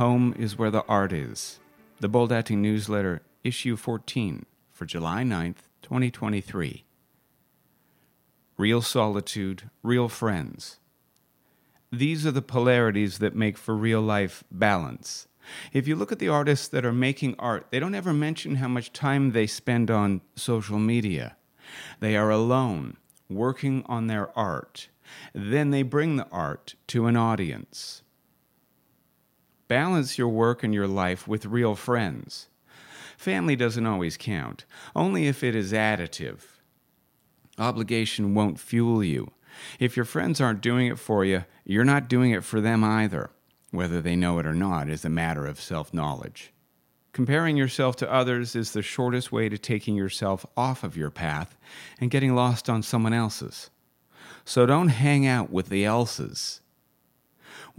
Home is where the art is. The Bold Acting Newsletter, issue 14 for July 9th, 2023. Real solitude, real friends. These are the polarities that make for real life balance. If you look at the artists that are making art, they don't ever mention how much time they spend on social media. They are alone, working on their art. Then they bring the art to an audience. Balance your work and your life with real friends. Family doesn't always count, only if it is additive. Obligation won't fuel you. If your friends aren't doing it for you, you're not doing it for them either. Whether they know it or not is a matter of self knowledge. Comparing yourself to others is the shortest way to taking yourself off of your path and getting lost on someone else's. So don't hang out with the else's.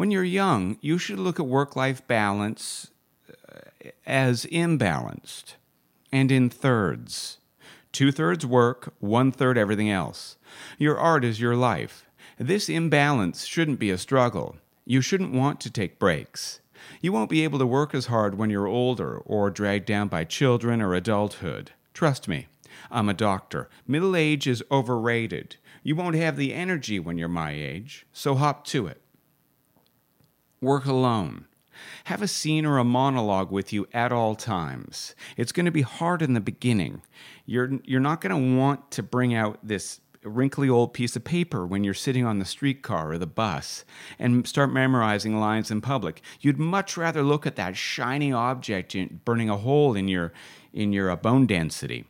When you're young, you should look at work life balance uh, as imbalanced and in thirds. Two thirds work, one third everything else. Your art is your life. This imbalance shouldn't be a struggle. You shouldn't want to take breaks. You won't be able to work as hard when you're older or dragged down by children or adulthood. Trust me, I'm a doctor. Middle age is overrated. You won't have the energy when you're my age, so hop to it. Work alone. Have a scene or a monologue with you at all times. It's going to be hard in the beginning. You're, you're not going to want to bring out this wrinkly old piece of paper when you're sitting on the streetcar or the bus and start memorizing lines in public. You'd much rather look at that shiny object burning a hole in your, in your uh, bone density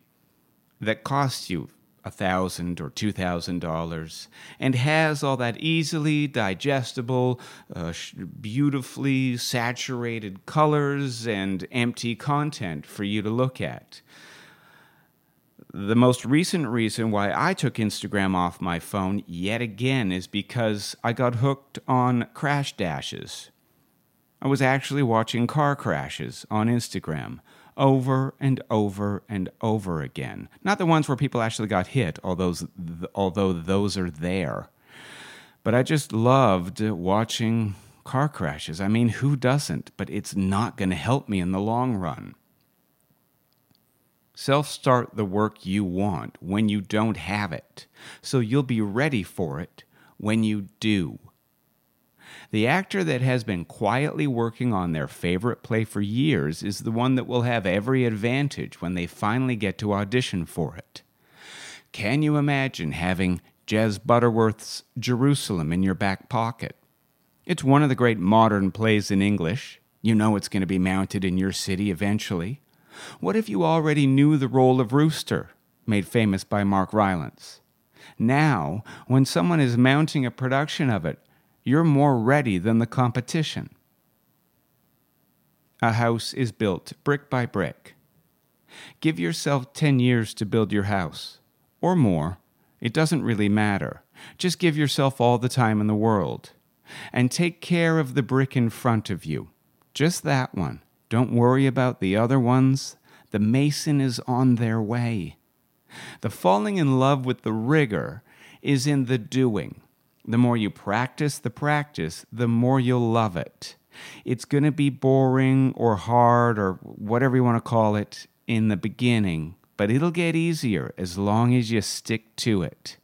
that costs you a thousand or two thousand dollars and has all that easily digestible, uh, beautifully saturated colors and empty content for you to look at. The most recent reason why I took Instagram off my phone yet again is because I got hooked on crash dashes. I was actually watching car crashes on Instagram over and over and over again. Not the ones where people actually got hit, although, although those are there. But I just loved watching car crashes. I mean, who doesn't? But it's not going to help me in the long run. Self start the work you want when you don't have it, so you'll be ready for it when you do. The actor that has been quietly working on their favorite play for years is the one that will have every advantage when they finally get to audition for it. Can you imagine having Jez Butterworth's Jerusalem in your back pocket? It's one of the great modern plays in English. You know it's going to be mounted in your city eventually. What if you already knew the role of Rooster, made famous by Mark Rylance? Now, when someone is mounting a production of it, you're more ready than the competition. A house is built brick by brick. Give yourself 10 years to build your house, or more. It doesn't really matter. Just give yourself all the time in the world. And take care of the brick in front of you. Just that one. Don't worry about the other ones. The mason is on their way. The falling in love with the rigor is in the doing. The more you practice the practice, the more you'll love it. It's going to be boring or hard or whatever you want to call it in the beginning, but it'll get easier as long as you stick to it.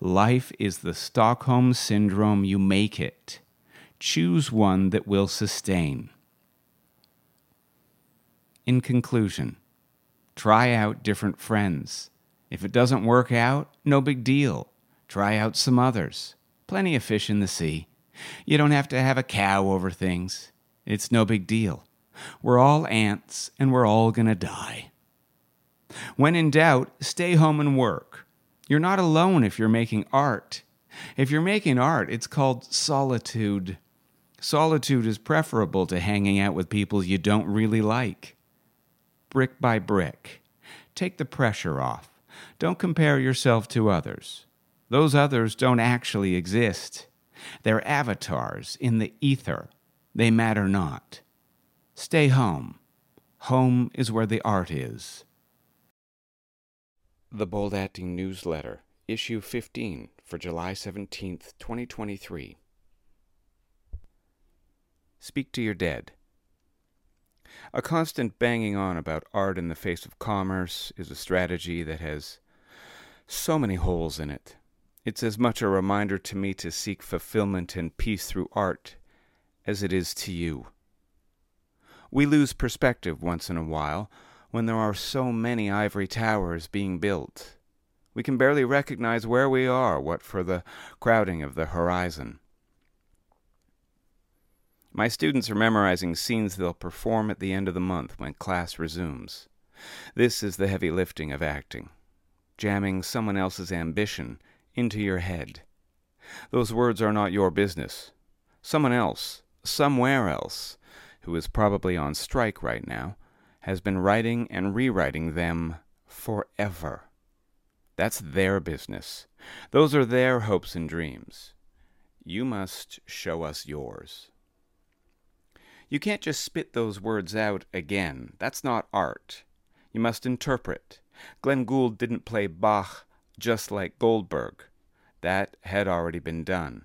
Life is the Stockholm Syndrome you make it. Choose one that will sustain. In conclusion, try out different friends. If it doesn't work out, no big deal. Try out some others. Plenty of fish in the sea. You don't have to have a cow over things. It's no big deal. We're all ants and we're all to die. When in doubt, stay home and work. You're not alone if you're making art. If you're making art, it's called solitude. Solitude is preferable to hanging out with people you don't really like brick by brick. Take the pressure off. Don't compare yourself to others. Those others don't actually exist. They're avatars in the ether. They matter not. Stay home. Home is where the art is. The Bold Acting Newsletter, Issue 15 for July 17th, 2023. Speak to your dead. A constant banging on about art in the face of commerce is a strategy that has so many holes in it. It's as much a reminder to me to seek fulfillment and peace through art as it is to you. We lose perspective once in a while when there are so many ivory towers being built. We can barely recognize where we are, what for the crowding of the horizon. My students are memorizing scenes they'll perform at the end of the month when class resumes. This is the heavy lifting of acting, jamming someone else's ambition into your head. Those words are not your business. Someone else, somewhere else, who is probably on strike right now, has been writing and rewriting them forever. That's their business. Those are their hopes and dreams. You must show us yours. You can't just spit those words out again. That's not art. You must interpret. Glenn Gould didn't play Bach just like Goldberg. That had already been done,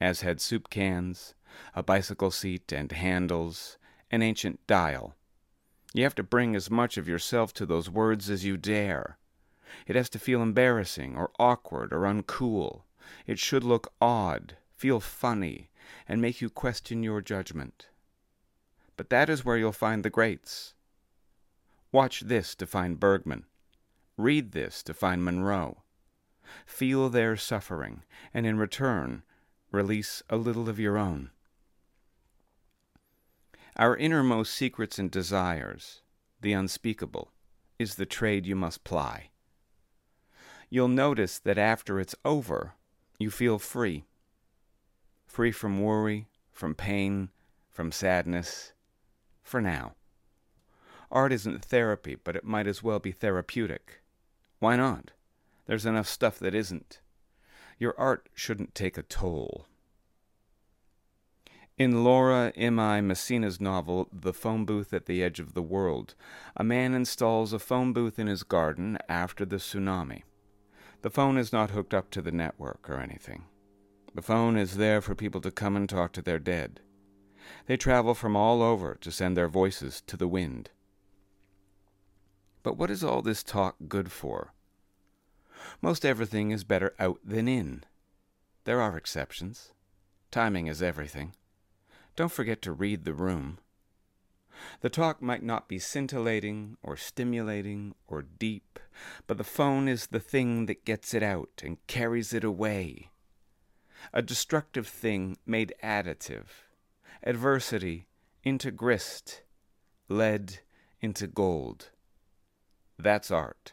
as had soup cans, a bicycle seat and handles, an ancient dial. You have to bring as much of yourself to those words as you dare. It has to feel embarrassing or awkward or uncool. It should look odd, feel funny, and make you question your judgment but that is where you'll find the greats. Watch this to find Bergman. Read this to find Monroe. Feel their suffering, and in return, release a little of your own. Our innermost secrets and desires, the unspeakable, is the trade you must ply. You'll notice that after it's over, you feel free. Free from worry, from pain, from sadness, for now. Art isn't therapy, but it might as well be therapeutic. Why not? There's enough stuff that isn't. Your art shouldn't take a toll. In Laura Imai Messina's novel, The Phone Booth at the Edge of the World, a man installs a phone booth in his garden after the tsunami. The phone is not hooked up to the network or anything. The phone is there for people to come and talk to their dead. They travel from all over to send their voices to the wind. But what is all this talk good for? Most everything is better out than in. There are exceptions. Timing is everything. Don't forget to read the room. The talk might not be scintillating or stimulating or deep, but the phone is the thing that gets it out and carries it away. A destructive thing made additive adversity into grist, lead into gold. That's art.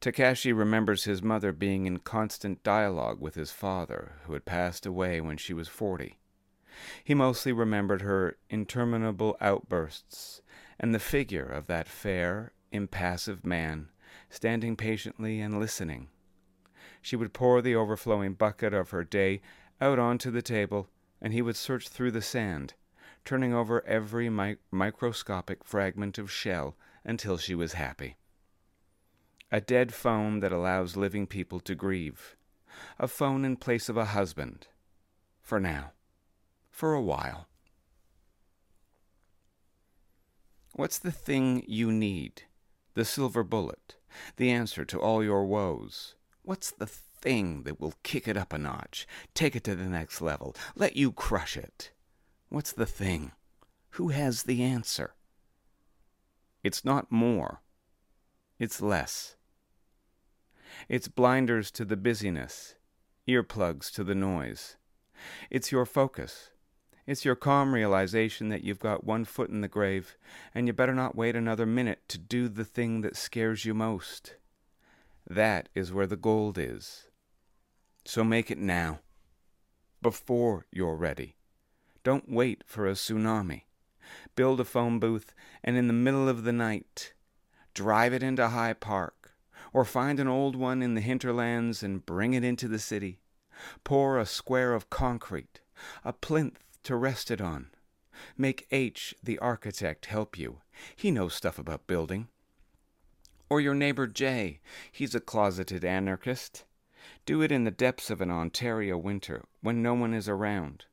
Takashi remembers his mother being in constant dialogue with his father, who had passed away when she was forty. He mostly remembered her interminable outbursts and the figure of that fair, impassive man standing patiently and listening. She would pour the overflowing bucket of her day out onto the table, and he would search through the sand, turning over every mi- microscopic fragment of shell until she was happy. A dead phone that allows living people to grieve. A phone in place of a husband. For now. For a while. What's the thing you need? The silver bullet. The answer to all your woes. What's the thing that will kick it up a notch, take it to the next level, let you crush it. What's the thing? Who has the answer? It's not more, it's less. It's blinders to the busyness, earplugs to the noise. It's your focus. It's your calm realization that you've got one foot in the grave, and you better not wait another minute to do the thing that scares you most. That is where the gold is. So make it now, before you're ready. Don't wait for a tsunami. Build a phone booth, and in the middle of the night, drive it into High Park, or find an old one in the hinterlands and bring it into the city. Pour a square of concrete, a plinth to rest it on. Make H, the architect, help you. He knows stuff about building. Or your neighbor J, He's a closeted anarchist. Do it in the depths of an Ontario winter when no one is around.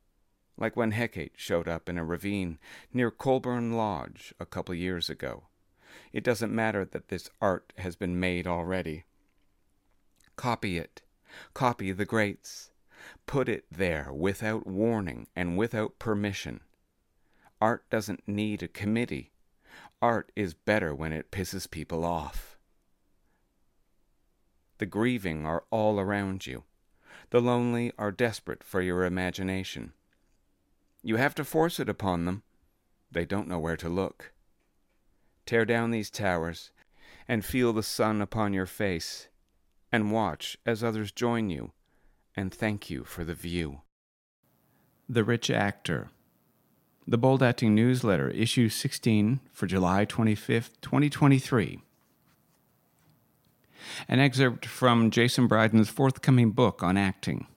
like when Hecate showed up in a ravine near Colborne Lodge a couple years ago. It doesn't matter that this art has been made already. Copy it. Copy the greats. Put it there without warning and without permission. Art doesn't need a committee. Art is better when it pisses people off. The grieving are all around you. The lonely are desperate for your imagination. You have to force it upon them. They don't know where to look. Tear down these towers and feel the sun upon your face, and watch as others join you and thank you for the view. The Rich Actor. The Bold Acting Newsletter, issue 16 for July 25th, 2023. An excerpt from Jason Bryden's forthcoming book on acting.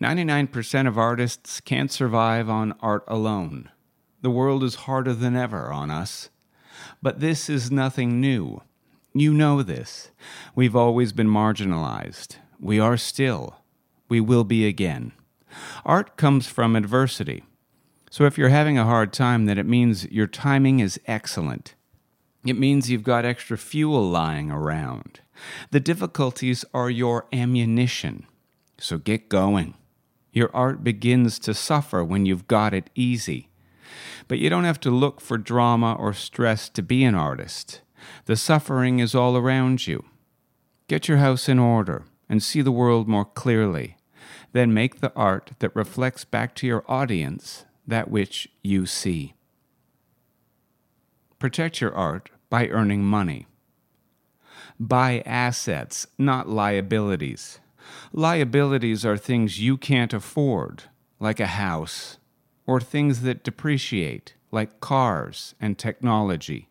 99% of artists can't survive on art alone. The world is harder than ever on us. But this is nothing new. You know this. We've always been marginalized. We are still. We will be again. Art comes from adversity. So if you're having a hard time, then it means your timing is excellent. It means you've got extra fuel lying around. The difficulties are your ammunition. So get going. Your art begins to suffer when you've got it easy. But you don't have to look for drama or stress to be an artist. The suffering is all around you. Get your house in order and see the world more clearly. Then make the art that reflects back to your audience that which you see. Protect your art by earning money. Buy assets, not liabilities. Liabilities are things you can't afford, like a house, or things that depreciate, like cars and technology.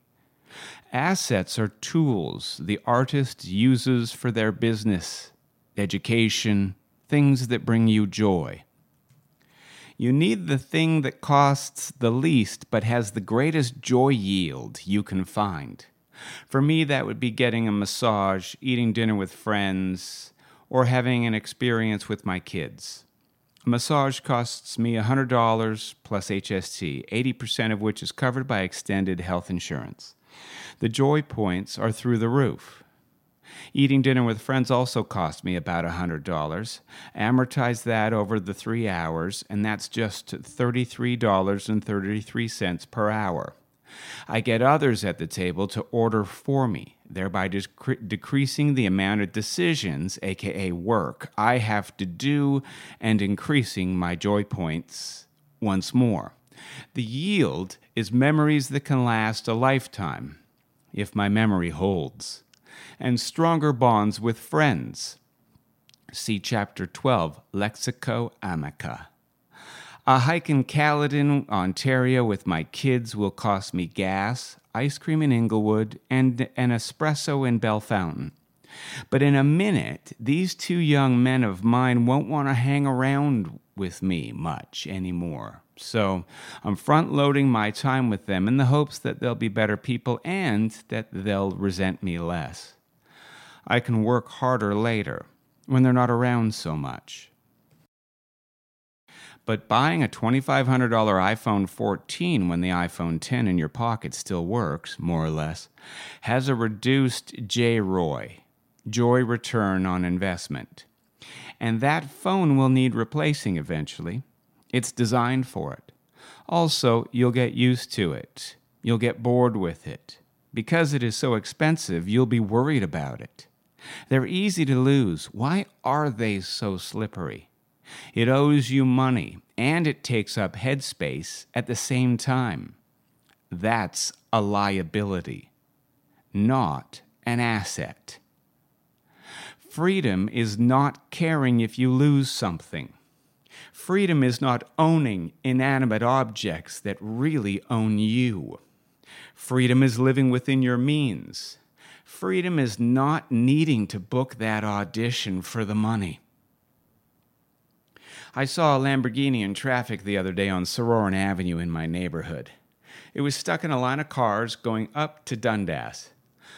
Assets are tools the artist uses for their business, education, things that bring you joy. You need the thing that costs the least but has the greatest joy yield you can find. For me, that would be getting a massage, eating dinner with friends, or having an experience with my kids. Massage costs me $100 plus HST, 80% of which is covered by extended health insurance. The joy points are through the roof. Eating dinner with friends also cost me about $100. Amortize that over the three hours, and that's just $33.33 per hour. I get others at the table to order for me, thereby dec- decreasing the amount of decisions, aka work, I have to do and increasing my joy points once more. The yield is memories that can last a lifetime, if my memory holds, and stronger bonds with friends. See Chapter 12, Lexico Amica. A hike in Caledon, Ontario with my kids will cost me gas, ice cream in Inglewood, and an espresso in Belfountain. But in a minute, these two young men of mine won't want to hang around with me much anymore. So I'm front loading my time with them in the hopes that they'll be better people and that they'll resent me less. I can work harder later when they're not around so much. But buying a $2,500 iPhone 14 when the iPhone 10 in your pocket still works, more or less, has a reduced JROI, joy return on investment. And that phone will need replacing eventually. It's designed for it. Also, you'll get used to it. You'll get bored with it. Because it is so expensive, you'll be worried about it. They're easy to lose. Why are they so slippery? It owes you money and it takes up headspace at the same time. That's a liability, not an asset. Freedom is not caring if you lose something. Freedom is not owning inanimate objects that really own you. Freedom is living within your means. Freedom is not needing to book that audition for the money. I saw a Lamborghini in traffic the other day on Sorauren Avenue in my neighborhood. It was stuck in a line of cars going up to Dundas.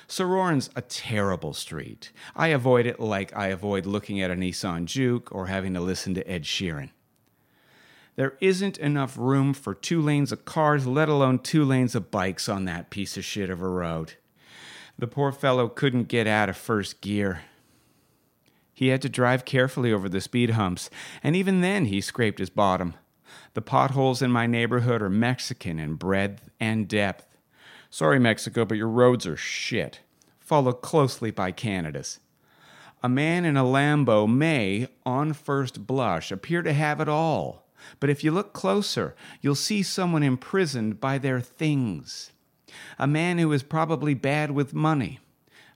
Sorauren's a terrible street. I avoid it like I avoid looking at a Nissan Juke or having to listen to Ed Sheeran. There isn't enough room for two lanes of cars, let alone two lanes of bikes on that piece of shit of a road. The poor fellow couldn't get out of first gear. He had to drive carefully over the speed humps, and even then he scraped his bottom. The potholes in my neighborhood are Mexican in breadth and depth. Sorry, Mexico, but your roads are shit, followed closely by Canada's. A man in a Lambo may, on first blush, appear to have it all, but if you look closer, you'll see someone imprisoned by their things. A man who is probably bad with money.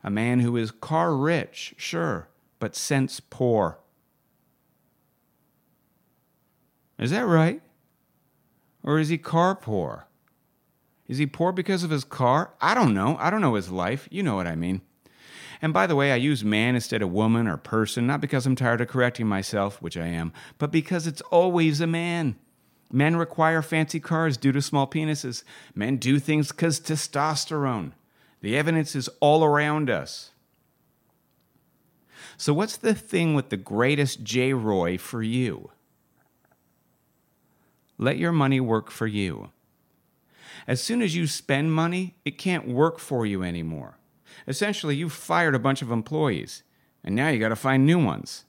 A man who is car rich, sure, but sense poor. Is that right? Or is he car poor? Is he poor because of his car? I don't know. I don't know his life. You know what I mean. And by the way, I use man instead of woman or person, not because I'm tired of correcting myself, which I am, but because it's always a man. Men require fancy cars due to small penises. Men do things because testosterone. The evidence is all around us. So, what's the thing with the greatest JROI for you? Let your money work for you. As soon as you spend money, it can't work for you anymore. Essentially, you've fired a bunch of employees, and now you got to find new ones.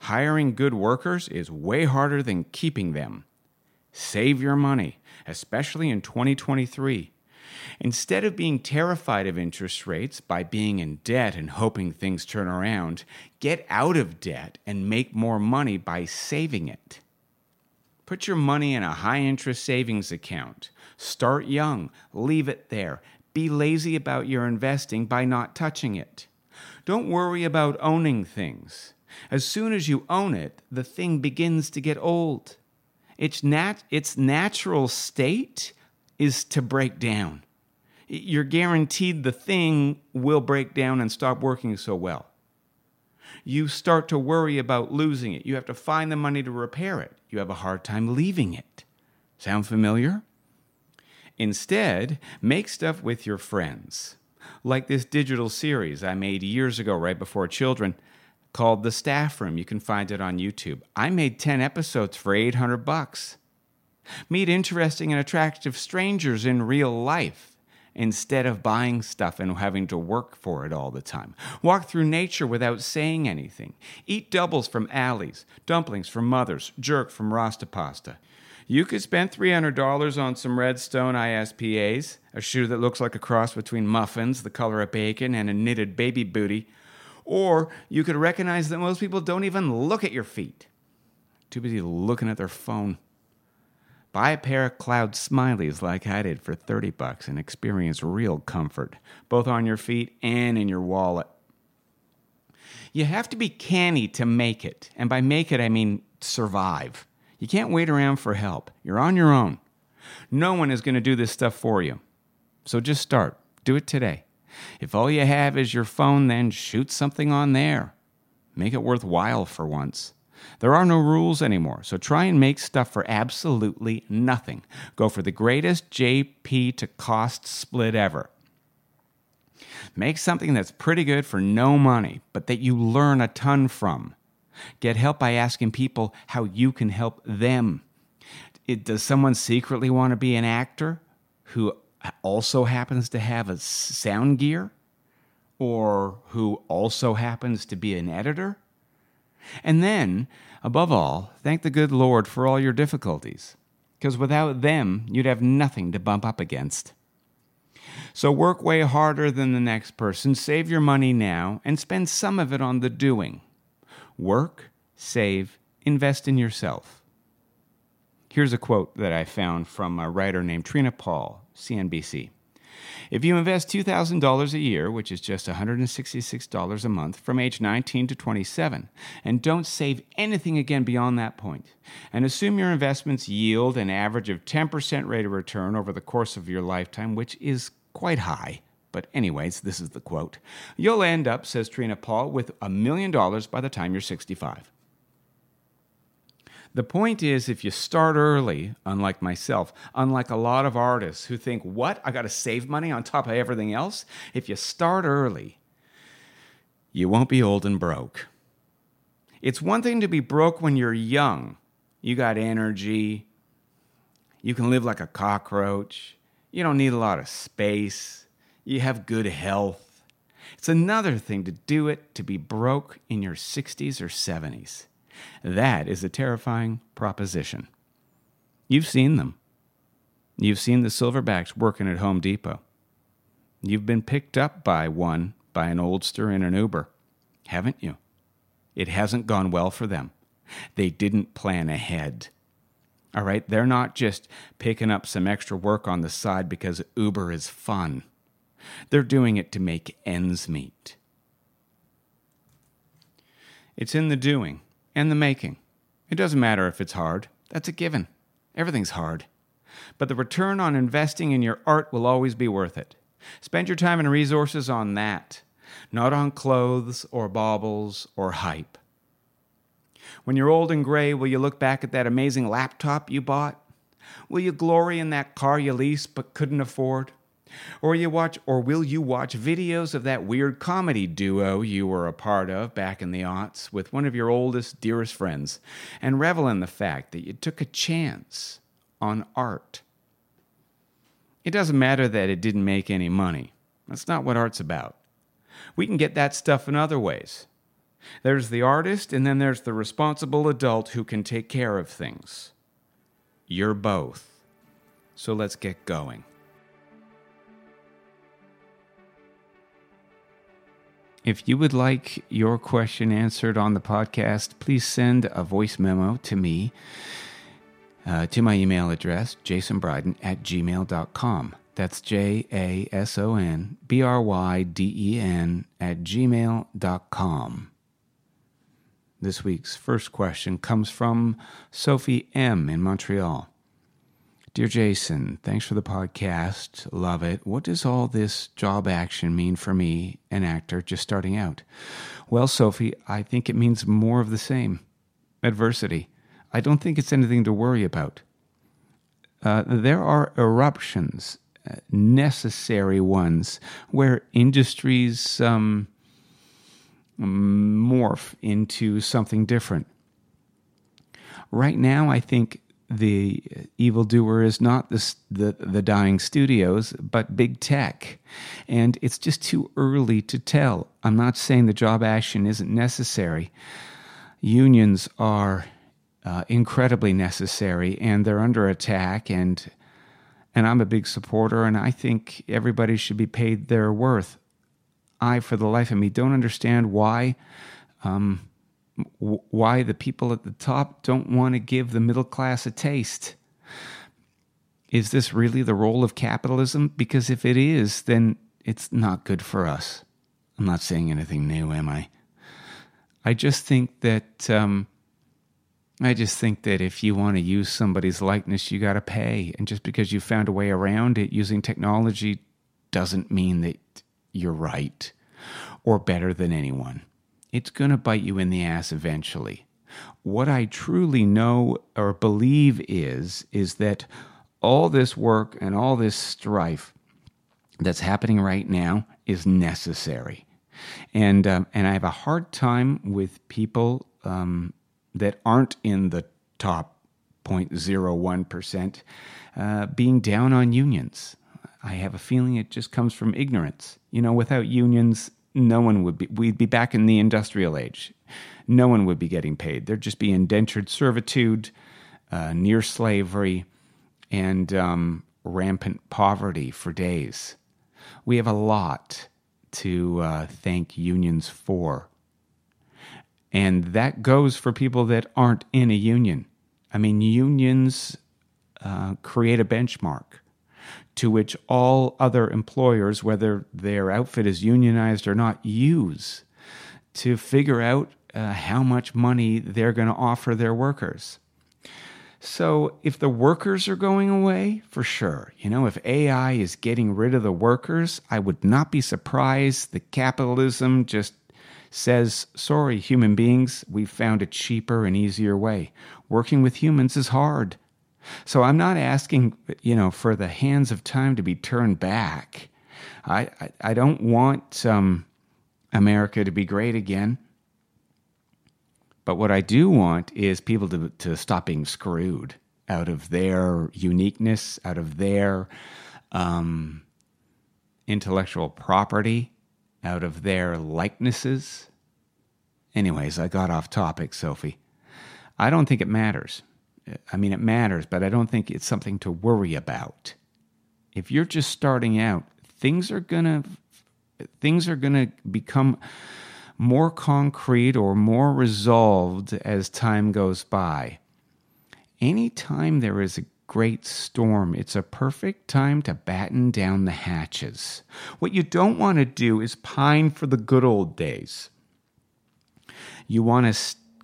Hiring good workers is way harder than keeping them. Save your money, especially in 2023. Instead of being terrified of interest rates by being in debt and hoping things turn around, get out of debt and make more money by saving it. Put your money in a high interest savings account. Start young, leave it there. Be lazy about your investing by not touching it. Don't worry about owning things. As soon as you own it, the thing begins to get old. Its, nat- its natural state is to break down. You're guaranteed the thing will break down and stop working so well. You start to worry about losing it. You have to find the money to repair it. You have a hard time leaving it. Sound familiar? Instead, make stuff with your friends. Like this digital series I made years ago, right before children, called The Staff Room. You can find it on YouTube. I made 10 episodes for 800 bucks. Meet interesting and attractive strangers in real life instead of buying stuff and having to work for it all the time. Walk through nature without saying anything. Eat doubles from alleys, dumplings from Mother's, jerk from Rasta Pasta. You could spend $300 on some Redstone ISPAs, a shoe that looks like a cross between muffins, the color of bacon, and a knitted baby booty. Or you could recognize that most people don't even look at your feet. Too busy looking at their phone. Buy a pair of cloud smileys like I did for 30 bucks and experience real comfort, both on your feet and in your wallet. You have to be canny to make it, and by make it I mean survive. You can't wait around for help. You're on your own. No one is going to do this stuff for you. So just start. Do it today. If all you have is your phone, then shoot something on there. Make it worthwhile for once. There are no rules anymore, so try and make stuff for absolutely nothing. Go for the greatest JP to cost split ever. Make something that's pretty good for no money, but that you learn a ton from. Get help by asking people how you can help them. It, does someone secretly want to be an actor who also happens to have a sound gear? Or who also happens to be an editor? And then, above all, thank the good Lord for all your difficulties, because without them, you'd have nothing to bump up against. So work way harder than the next person, save your money now, and spend some of it on the doing. Work, save, invest in yourself. Here's a quote that I found from a writer named Trina Paul, CNBC. If you invest $2,000 a year, which is just $166 a month from age 19 to 27, and don't save anything again beyond that point, and assume your investments yield an average of 10% rate of return over the course of your lifetime, which is quite high. But, anyways, this is the quote. You'll end up, says Trina Paul, with a million dollars by the time you're 65. The point is, if you start early, unlike myself, unlike a lot of artists who think, what? I got to save money on top of everything else? If you start early, you won't be old and broke. It's one thing to be broke when you're young, You got energy. You can live like a cockroach. You don't need a lot of space. You have good health. It's another thing to do it to be broke in your 60s or 70s. That is a terrifying proposition. You've seen them. You've seen the silverbacks working at Home Depot. You've been picked up by one, by an oldster in an Uber, haven't you? It hasn't gone well for them. They didn't plan ahead. All right, they're not just picking up some extra work on the side because Uber is fun. They're doing it to make ends meet. It's in the doing and the making. It doesn't matter if it's hard, that's a given. Everything's hard. But the return on investing in your art will always be worth it. Spend your time and resources on that, not on clothes or baubles or hype. When you're old and gray, will you look back at that amazing laptop you bought? Will you glory in that car you leased but couldn't afford? Or you watch or will you watch videos of that weird comedy duo you were a part of back in the aughts with one of your oldest, dearest friends and revel in the fact that you took a chance on art? It doesn't matter that it didn't make any money. That's not what art's about. We can get that stuff in other ways. There's the artist, and then there's the responsible adult who can take care of things. You're both. So let's get going. If you would like your question answered on the podcast, please send a voice memo to me uh, to my email address, jasonbryden at gmail.com. That's J A S O N B R Y D E N at gmail.com. This week's first question comes from Sophie M. in Montreal. Dear Jason, thanks for the podcast. Love it. What does all this job action mean for me, an actor just starting out? Well, Sophie, I think it means more of the same adversity. I don't think it's anything to worry about. Uh, there are eruptions, uh, necessary ones, where industries um, morph into something different. Right now, I think the evildoer is not the, the, the dying studios, but big tech. And it's just too early to tell. I'm not saying the job action isn't necessary. Unions are uh, incredibly necessary, and they're under attack. And and I'm a big supporter, and I think everybody should be paid their worth. I, for the life of me, don't understand why um, why the people at the top don't want to give the middle class a taste. Is this really the role of capitalism? Because if it is, then it's not good for us. I'm not saying anything new, am I? I just think that um, I just think that if you want to use somebody's likeness, you got to pay, and just because you found a way around it using technology doesn't mean that you're right or better than anyone. It's going to bite you in the ass eventually. What I truly know or believe is is that all this work and all this strife that's happening right now is necessary, and um, and I have a hard time with people um, that aren't in the top 0.01 percent uh, being down on unions. I have a feeling it just comes from ignorance. You know, without unions, no one would be, we'd be back in the industrial age. No one would be getting paid. There'd just be indentured servitude, uh, near slavery, and um, rampant poverty for days. We have a lot to uh, thank unions for. And that goes for people that aren't in a union. I mean, unions uh, create a benchmark to which all other employers, whether their outfit is unionized or not, use to figure out uh, how much money they're going to offer their workers. So, if the workers are going away, for sure, you know, if AI is getting rid of the workers, I would not be surprised that capitalism just says, sorry, human beings, we've found a cheaper and easier way. Working with humans is hard. So I'm not asking, you know, for the hands of time to be turned back. I, I, I don't want um, America to be great again. But what I do want is people to, to stop being screwed out of their uniqueness, out of their um, intellectual property, out of their likenesses. Anyways, I got off topic, Sophie. I don't think it matters. I mean, it matters, but I don't think it's something to worry about. If you're just starting out, things are gonna things are gonna become more concrete or more resolved as time goes by. Anytime there is a great storm, it's a perfect time to batten down the hatches. What you don't want to do is pine for the good old days. You want to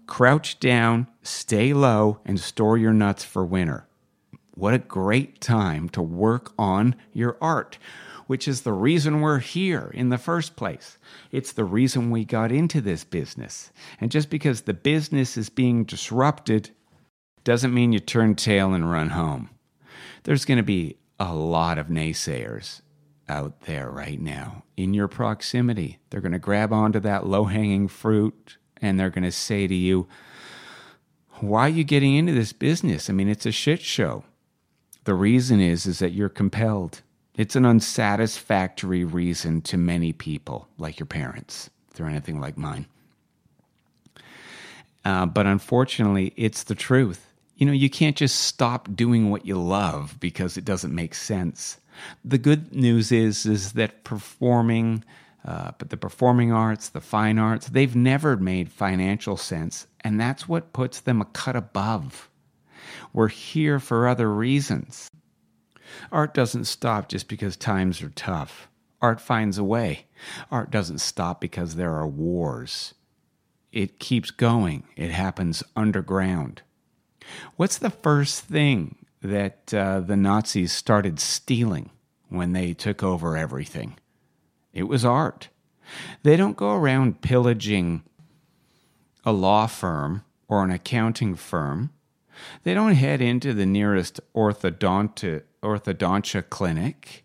crouch down, stay low, and store your nuts for winter. What a great time to work on your art, which is the reason we're here in the first place. It's the reason we got into this business. And just because the business is being disrupted doesn't mean you turn tail and run home. There's going to be a lot of naysayers out there right now in your proximity. They're going to grab onto that low hanging fruit and they're going to say to you, Why are you getting into this business? I mean, it's a shit show. The reason is, is that you're compelled. It's an unsatisfactory reason to many people, like your parents, if they're anything like mine. Uh, but unfortunately, it's the truth. You know, you can't just stop doing what you love because it doesn't make sense. The good news is is that performing uh, but the performing arts, the fine arts, they've never made financial sense, and that's what puts them a cut above. We're here for other reasons. Art doesn't stop just because times are tough. Art finds a way. Art doesn't stop because there are wars. It keeps going, it happens underground. What's the first thing that uh, the Nazis started stealing when they took over everything? It was art. They don't go around pillaging a law firm or an accounting firm. They don't head into the nearest orthodont- orthodontia clinic.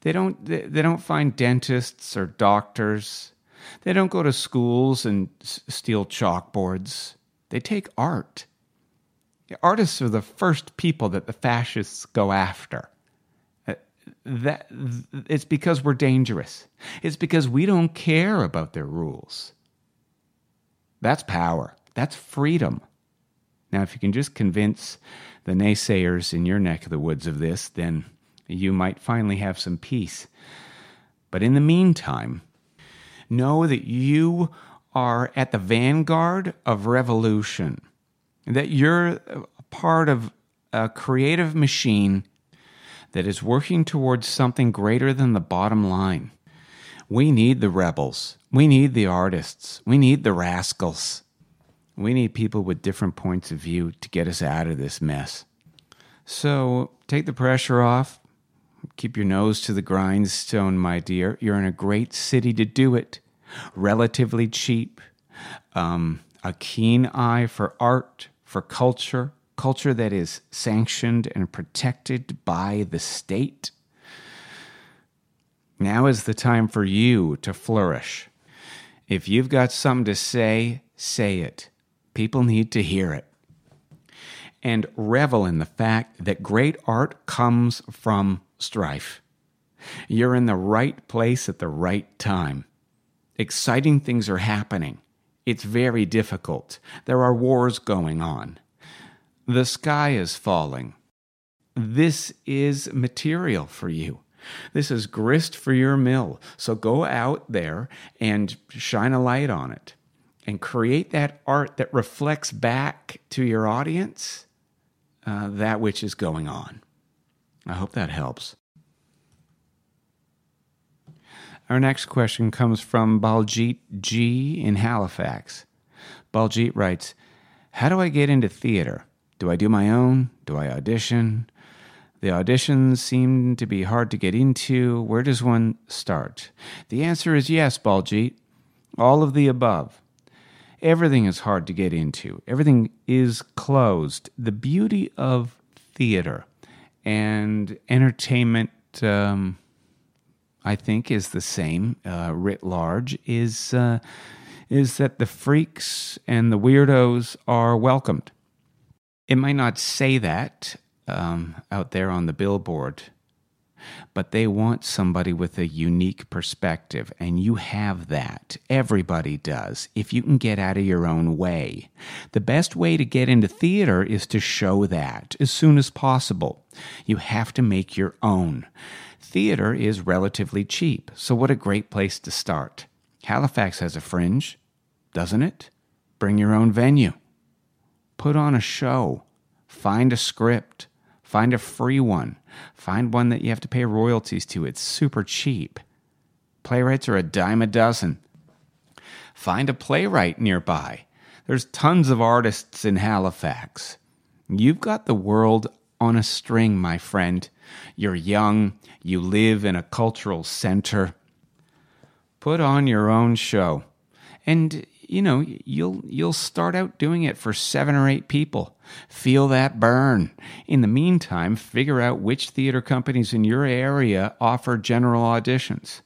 They don't, they, they don't find dentists or doctors. They don't go to schools and s- steal chalkboards. They take art. Artists are the first people that the fascists go after that it's because we're dangerous. It's because we don't care about their rules. That's power. That's freedom. Now, if you can just convince the naysayers in your neck of the woods of this, then you might finally have some peace. But in the meantime, know that you are at the vanguard of revolution, that you're part of a creative machine that is working towards something greater than the bottom line. We need the rebels. We need the artists. We need the rascals. We need people with different points of view to get us out of this mess. So take the pressure off. Keep your nose to the grindstone, my dear. You're in a great city to do it. Relatively cheap. Um, a keen eye for art, for culture, culture that is sanctioned and protected by the state. Now is the time for you to flourish. If you've got something to say, say it. People need to hear it. And revel in the fact that great art comes from strife. You're in the right place at the right time. Exciting things are happening. It's very difficult. There are wars going on. The sky is falling. This is material for you. This is grist for your mill. So go out there and shine a light on it and create that art that reflects back to your audience uh, that which is going on. I hope that helps. Our next question comes from Baljit G in Halifax. Baljit writes How do I get into theater? Do I do my own? Do I audition? The auditions seem to be hard to get into. Where does one start? The answer is yes, Baljit. All of the above. Everything is hard to get into, everything is closed. The beauty of theater and entertainment, um, I think, is the same, uh, writ large, is. Uh, is that the freaks and the weirdos are welcomed. It might not say that um, out there on the billboard, but they want somebody with a unique perspective, and you have that. Everybody does, if you can get out of your own way. The best way to get into theater is to show that as soon as possible. You have to make your own. Theater is relatively cheap, so what a great place to start. Halifax has a fringe, doesn't it? Bring your own venue. Put on a show. Find a script. Find a free one. Find one that you have to pay royalties to. It's super cheap. Playwrights are a dime a dozen. Find a playwright nearby. There's tons of artists in Halifax. You've got the world on a string, my friend. You're young, you live in a cultural center. Put on your own show. And you know, you'll you'll start out doing it for 7 or 8 people. Feel that burn. In the meantime, figure out which theater companies in your area offer general auditions.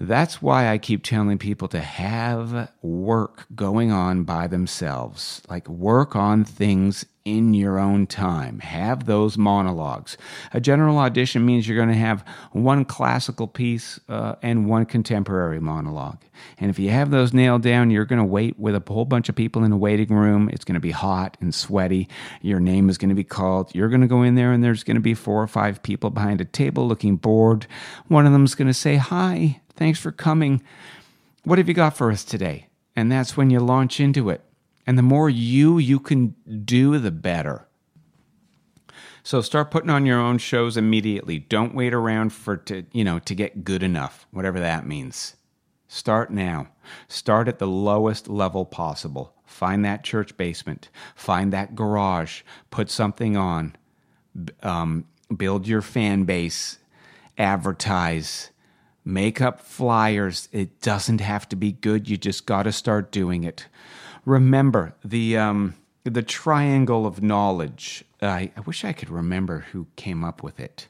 That's why I keep telling people to have work going on by themselves. Like work on things in your own time. Have those monologues. A general audition means you're going to have one classical piece uh, and one contemporary monologue. And if you have those nailed down, you're going to wait with a whole bunch of people in a waiting room. It's going to be hot and sweaty. Your name is going to be called. You're going to go in there, and there's going to be four or five people behind a table looking bored. One of them's going to say, Hi, thanks for coming. What have you got for us today? And that's when you launch into it. And the more you you can do, the better. So start putting on your own shows immediately. Don't wait around for to, you know, to get good enough, whatever that means. Start now. Start at the lowest level possible. Find that church basement. Find that garage. Put something on. Um, build your fan base. Advertise. Make up flyers. It doesn't have to be good. You just got to start doing it remember the um, the triangle of knowledge. I, I wish I could remember who came up with it.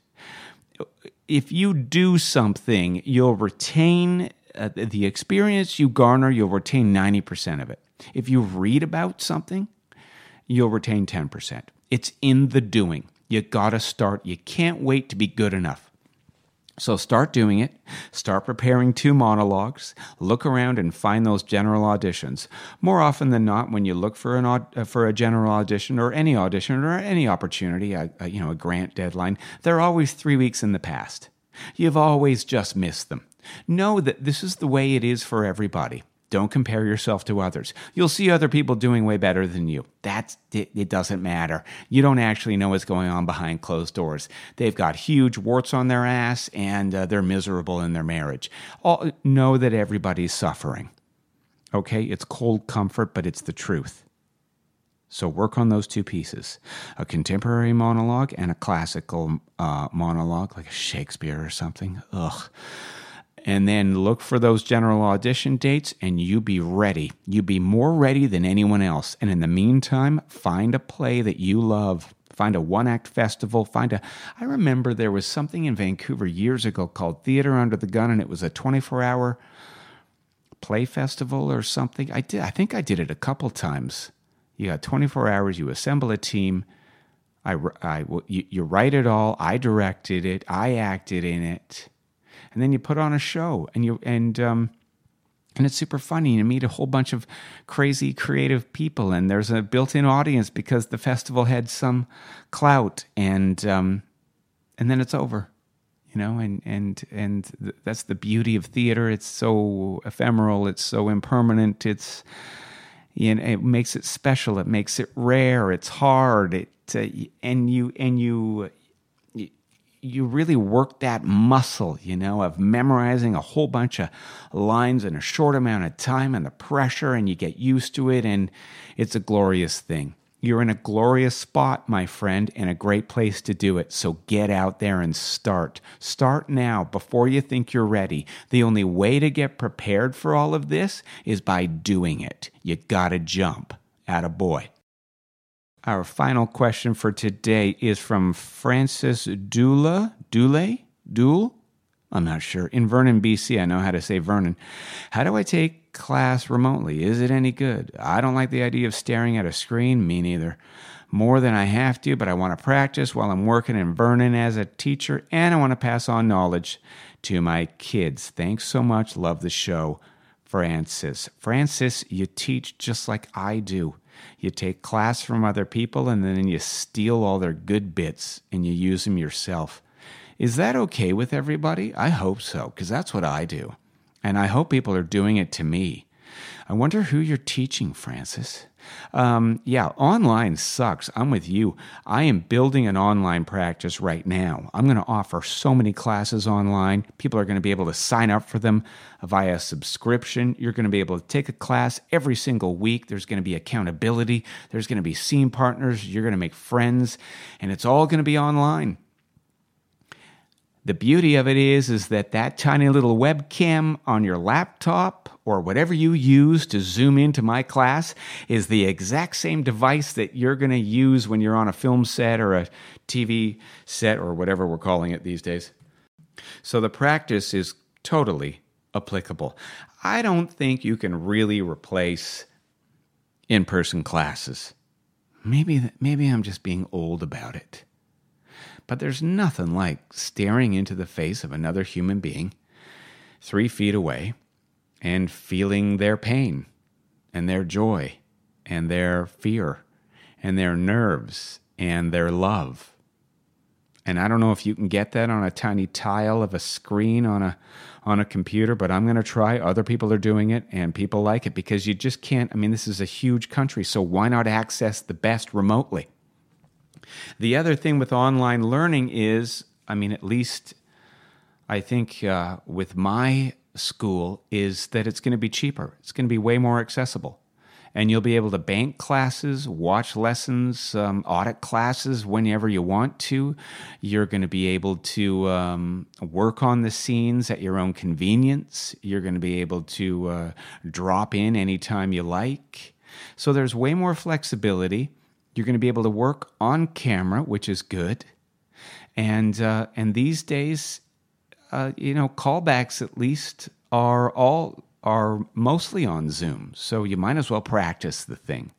If you do something, you'll retain uh, the experience you garner. You'll retain ninety percent of it. If you read about something, you'll retain ten percent. It's in the doing. You got to start. You can't wait to be good enough. So start doing it. Start preparing two monologues. Look around and find those general auditions. More often than not, when you look for an uh, for a general audition or any audition or any opportunity, a, a, you know, a grant deadline, they're always three weeks in the past. You've always just missed them. Know that this is the way it is for everybody. Don't compare yourself to others. You'll see other people doing way better than you. That's it, it doesn't matter. You don't actually know what's going on behind closed doors. They've got huge warts on their ass and uh, they're miserable in their marriage. All, know that everybody's suffering. Okay, it's cold comfort, but it's the truth. So work on those two pieces a contemporary monologue and a classical uh, monologue, like a Shakespeare or something. Ugh and then look for those general audition dates and you be ready. You be more ready than anyone else. And in the meantime, find a play that you love. Find a one act festival. Find a. I remember there was something in Vancouver years ago called Theater Under the Gun, and it was a 24 hour play festival or something. I did. I think I did it a couple times. You got 24 hours. You assemble a team. I, I, you, you write it all. I directed it. I acted in it and then you put on a show and you and um, and it's super funny. You meet a whole bunch of crazy creative people, and there's a built-in audience because the festival had some clout, and um, and then it's over, you know. And and and th- that's the beauty of theater. It's so ephemeral. It's so impermanent. It's you know, it makes it special. It makes it rare. It's hard. It uh, and you and you you really work that muscle, you know, of memorizing a whole bunch of lines in a short amount of time and the pressure, and you get used to it, and it's a glorious thing. You're in a glorious spot, my friend, and a great place to do it. So get out there and start. Start now before you think you're ready. The only way to get prepared for all of this is by doing it. You gotta jump. At a boy. Our final question for today is from Francis Dula. Dule? Dule? I'm not sure. In Vernon, BC, I know how to say Vernon. How do I take class remotely. Is it any good? I don't like the idea of staring at a screen. Me neither. More than I have to, but I want to practice while I'm working in Vernon as a teacher, and I want to pass on knowledge to my kids. Thanks so much. Love the show. Francis. Francis, you teach just like I do. You take class from other people and then you steal all their good bits and you use them yourself. Is that okay with everybody? I hope so, because that's what I do. And I hope people are doing it to me. I wonder who you're teaching, Francis. Um, yeah, online sucks. I'm with you. I am building an online practice right now. I'm going to offer so many classes online. People are going to be able to sign up for them via subscription. You're going to be able to take a class every single week. There's going to be accountability. There's going to be scene partners. You're going to make friends, and it's all going to be online. The beauty of it is is that that tiny little webcam on your laptop or whatever you use to zoom into my class is the exact same device that you're going to use when you're on a film set or a TV set or whatever we're calling it these days. So the practice is totally applicable. I don't think you can really replace in-person classes. Maybe maybe I'm just being old about it. But there's nothing like staring into the face of another human being three feet away and feeling their pain and their joy and their fear and their nerves and their love. And I don't know if you can get that on a tiny tile of a screen on a on a computer, but I'm going to try. Other people are doing it and people like it because you just can't. I mean, this is a huge country, so why not access the best remotely? The other thing with online learning is, I mean, at least I think uh, with my school, is that it's going to be cheaper. It's going to be way more accessible. And you'll be able to bank classes, watch lessons, um, audit classes whenever you want to. You're going to be able to um, work on the scenes at your own convenience. You're going to be able to uh, drop in anytime you like. So there's way more flexibility you're going to be able to work on camera, which is good. And uh, and these days, uh, you know, callbacks at least are all are mostly on Zoom, so you might as well practice the thing.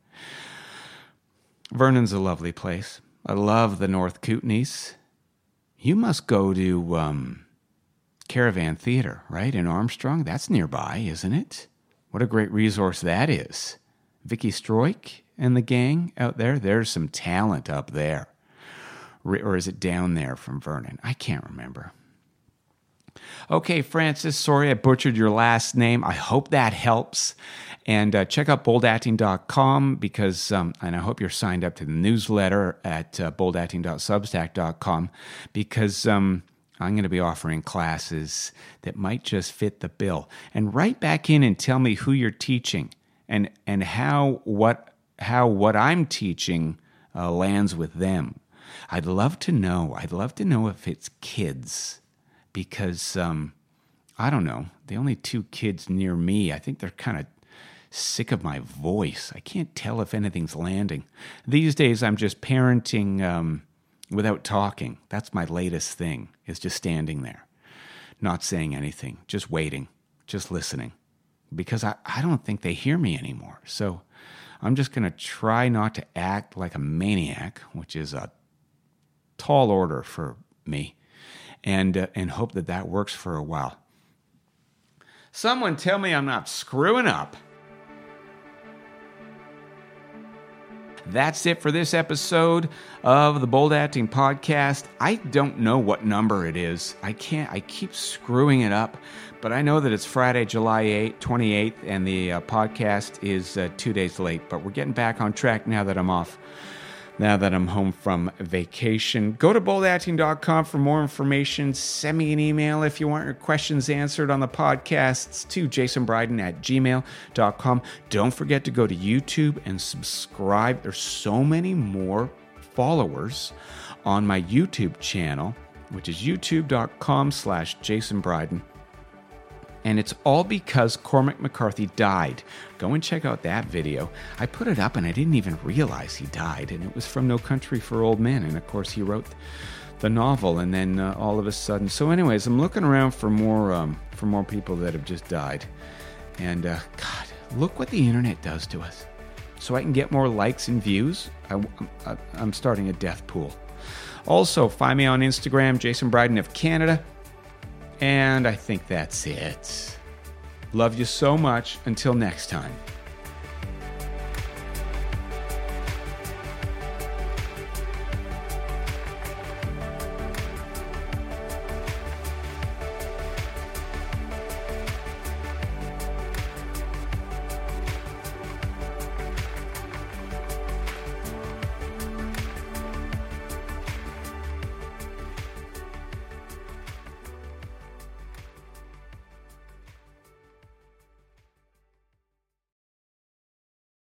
Vernon's a lovely place. I love the North Kootenays. You must go to um, Caravan Theater, right, in Armstrong? That's nearby, isn't it? What a great resource that is. Vicki Stroich and the gang out there? There's some talent up there. Or is it down there from Vernon? I can't remember. Okay, Francis, sorry I butchered your last name. I hope that helps. And uh, check out boldacting.com because, um, and I hope you're signed up to the newsletter at uh, boldacting.substack.com because um, I'm going to be offering classes that might just fit the bill. And write back in and tell me who you're teaching and, and how what how what I'm teaching uh, lands with them. I'd love to know. I'd love to know if it's kids because um, I don't know. The only two kids near me, I think they're kind of sick of my voice. I can't tell if anything's landing. These days, I'm just parenting um, without talking. That's my latest thing, is just standing there, not saying anything, just waiting, just listening. Because I, I don't think they hear me anymore. So I'm just going to try not to act like a maniac, which is a tall order for me, and, uh, and hope that that works for a while. Someone tell me I'm not screwing up. That's it for this episode of the Bold Acting Podcast. I don't know what number it is. I can't, I keep screwing it up, but I know that it's Friday, July 8th, 28th, and the uh, podcast is uh, two days late. But we're getting back on track now that I'm off now that I'm home from vacation. Go to boldacting.com for more information. Send me an email if you want your questions answered on the podcasts to jasonbryden at gmail.com. Don't forget to go to YouTube and subscribe. There's so many more followers on my YouTube channel, which is youtube.com slash jasonbryden and it's all because Cormac McCarthy died. Go and check out that video. I put it up and I didn't even realize he died, and it was from No Country for Old Men, and of course he wrote the novel, and then uh, all of a sudden. So, anyways, I'm looking around for more um, for more people that have just died, and uh, God, look what the internet does to us. So I can get more likes and views. I, I, I'm starting a death pool. Also, find me on Instagram, Jason Bryden of Canada. And I think that's it. Love you so much. Until next time.